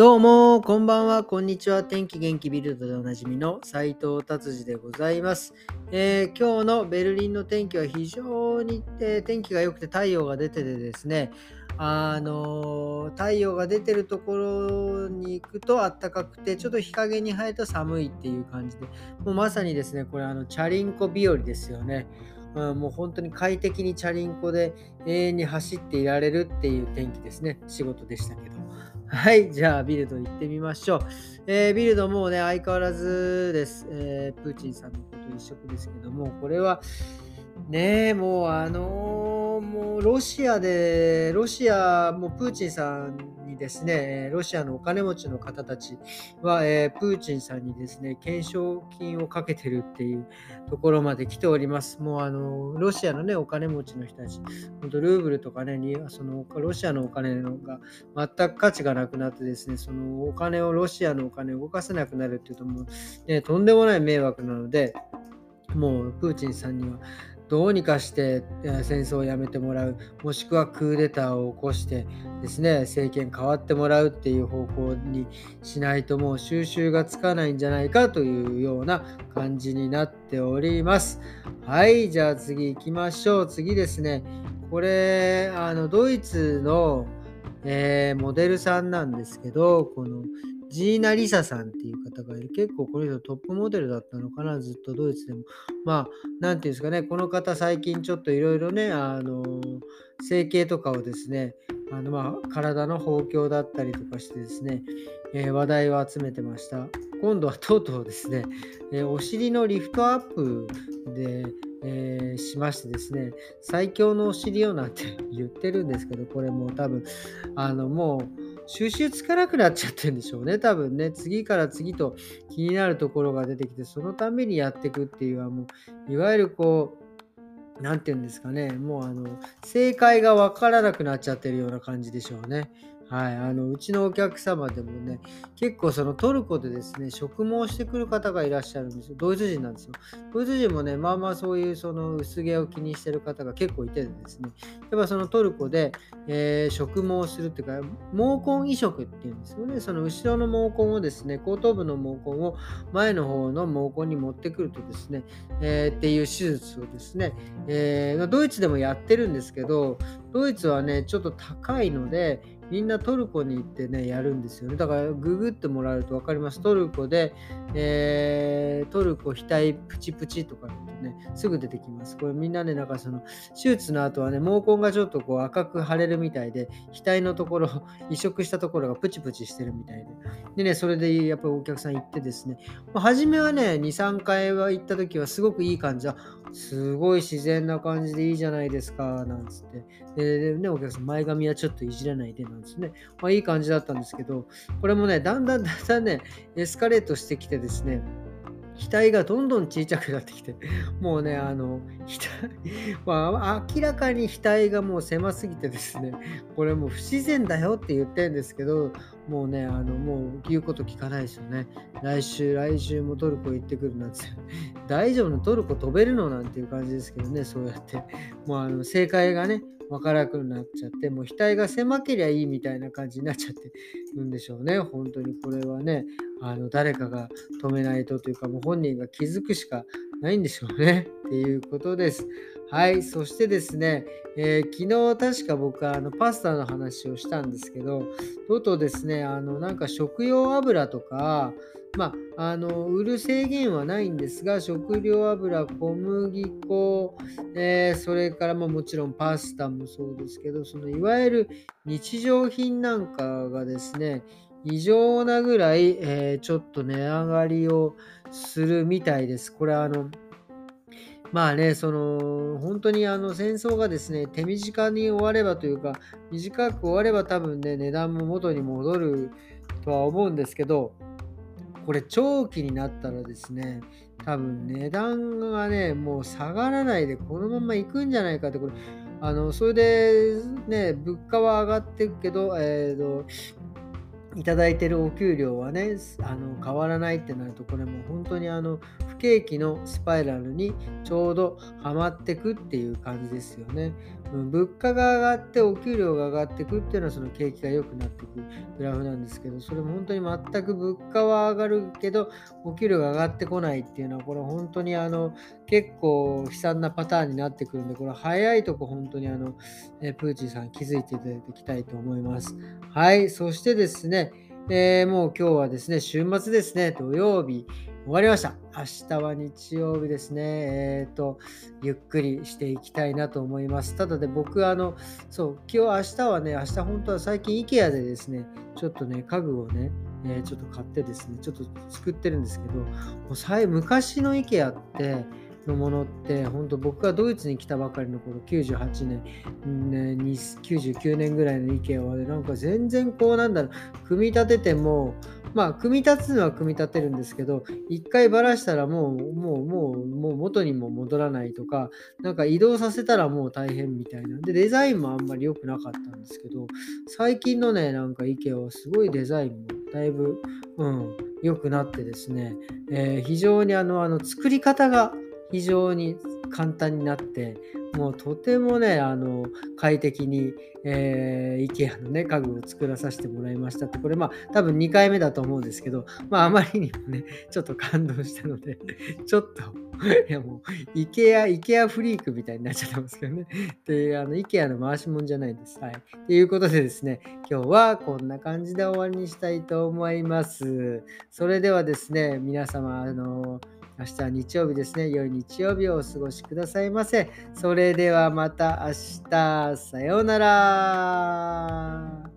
どうも、こんばんは、こんにちは。天気元気ビルドでおなじみの斉藤達治でございます、えー、今日のベルリンの天気は非常に、えー、天気が良くて太陽が出ててですね、あのー、太陽が出てるところに行くと暖かくて、ちょっと日陰に入ると寒いっていう感じで、もうまさにですね、これあの、チャリンコ日和ですよね。うん、もう本当に快適にチャリンコで永遠に走っていられるっていう天気ですね。仕事でしたけど。はい、じゃあビルド行ってみましょう。えー、ビルドもうね、相変わらずです、えー、プーチンさんのこと一色ですけども、これは、ねえもうあのー、もうロシアで、ロシア、もうプーチンさんにですね、ロシアのお金持ちの方たちは、えー、プーチンさんにですね、懸賞金をかけてるっていうところまで来ております。もうあの、ロシアのね、お金持ちの人たち、本当ルーブルとかね、にそのロシアのお金のが全く価値がなくなってですね、そのお金を、ロシアのお金を動かせなくなるっていうともう、ね、とんでもない迷惑なので、もうプーチンさんにはどうにかして戦争をやめてもらう、もしくはクーデターを起こしてですね、政権変わってもらうっていう方向にしないともう収拾がつかないんじゃないかというような感じになっております。はい、じゃあ次行きましょう。次ですね、これ、あのドイツの、えー、モデルさんなんですけど、このジーナ・リサさんっていう方がいる。結構この人トップモデルだったのかな、ずっとドイツでも。まあ、なんていうんですかね、この方最近ちょっといろいろね、あの、整形とかをですね、あのまあ体の包協だったりとかしてですね、えー、話題を集めてました。今度はとうとうですね、えー、お尻のリフトアップで、えー、しましてですね、最強のお尻をなんて言ってるんですけど、これもう多分、あのもう、収集つかなくなっちゃってるんでしょうね、多分ね。次から次と気になるところが出てきて、そのためにやっていくっていうのはもう、いわゆるこう、何て言うんですかね、もうあの、正解がわからなくなっちゃってるような感じでしょうね。はい、あのうちのお客様でもね、結構そのトルコでですね、植毛してくる方がいらっしゃるんですよ。ドイツ人なんですよ。ドイツ人もね、まあまあそういうその薄毛を気にしてる方が結構いてですね、やっぱそのトルコで、えー、植毛するっていうか、毛根移植っていうんですよね。その後ろの毛根をですね、後頭部の毛根を前の方の毛根に持ってくるとですね、えー、っていう手術をですね、えー、ドイツでもやってるんですけど、ドイツはね、ちょっと高いので、みんなトルコに行ってね、やるんですよね。だからググってもらうと分かります。トルコで、えー、トルコ額プチプチとかね、すぐ出てきます。これみんなね、なんかその、手術の後はね、毛根がちょっとこう赤く腫れるみたいで、額のところ、移植したところがプチプチしてるみたいで。でね、それでやっぱりお客さん行ってですね、ま、初めはね、2、3回は行った時はすごくいい感じ。すごい自然な感じでいいじゃないですか、なんつって。で、でね、お客さん、前髪はちょっといじらないで、なんですね。まあいい感じだったんですけど、これもね、だんだんだんだんね、エスカレートしてきてですね、額がどんどん小さくなってきて、もうね、あの、まあ、明らかに額がもう狭すぎてですね、これもう不自然だよって言ってるんですけど、もうね、あの、もう言うこと聞かないですよね。来週、来週もトルコ行ってくるなんて、大丈夫のトルコ飛べるのなんていう感じですけどね、そうやって。もうあの、正解がね、わからなくなっちゃって、もう額が狭けりゃいいみたいな感じになっちゃってるんでしょうね。本当にこれはね、あの誰かが止めないとというか、もう本人が気づくしかないんでしょうね。っていうことです。はい。そしてですね、えー、昨日確か僕はあのパスタの話をしたんですけど、とうとうですね、あのなんか食用油とか、まあ、あの売る制限はないんですが、食料油、小麦粉、えー、それからももちろんパスタもそうですけど、そのいわゆる日常品なんかがですね、異常なぐらい、えー、ちょっと値上がりをするみたいです。これあの、まあね、その、本当にあの戦争がですね、手短に終わればというか、短く終われば多分ね、値段も元に戻るとは思うんですけど、これ長期になったらですね、多分値段がね、もう下がらないでこのまま行くんじゃないかって、これ、あの、それでね、物価は上がっていくけど、えーと、いただいてるお給料はねあの変わらないってなるとこれも本当にあの不景気のスパイラルにちょうどはまってくっていう感じですよね。物価が上がってお給料が上がってくっていうのはその景気が良くなってくグラフなんですけどそれも本当に全く物価は上がるけどお給料が上がってこないっていうのはこれ本当にあの結構悲惨なパターンになってくるんでこれ早いとこ本当にあのプーチンさん気づいていただきたいと思います。はい、そしてですね、えー、もう今日はですね、週末ですね、土曜日、終わりました。明日は日曜日ですね。えっ、ー、と、ゆっくりしていきたいなと思います。ただで、僕、あの、そう、今日、明日はね、明日本当は最近 IKEA でですね、ちょっとね、家具をね、えー、ちょっと買ってですね、ちょっと作ってるんですけど、もう昔の IKEA って、のものって本当僕がドイツに来たばかりの頃98年、ね、99年ぐらいの IKEA はなんか全然こうなんだろう組み立ててもまあ組み立つのは組み立てるんですけど一回ばらしたらもうもうもうもう元にも戻らないとかなんか移動させたらもう大変みたいな。でデザインもあんまり良くなかったんですけど最近のねなんか IKEA はすごいデザインもだいぶうん良くなってですね、えー、非常にあのあの作り方が非常に簡単になって、もうとてもね、あの、快適に、えー、IKEA のね、家具を作らさせてもらいましたって、これまあ多分2回目だと思うんですけど、まああまりにもね、ちょっと感動したのでちょっといやもう、IKEA、IKEA フリークみたいになっちゃってますけどね。で、あの、IKEA の回し物じゃないです。はい。ということでですね、今日はこんな感じで終わりにしたいと思います。それではですね、皆様、あの明日は日曜日ですね。良い日曜日をお過ごしくださいませ。それではまた明日。さようなら。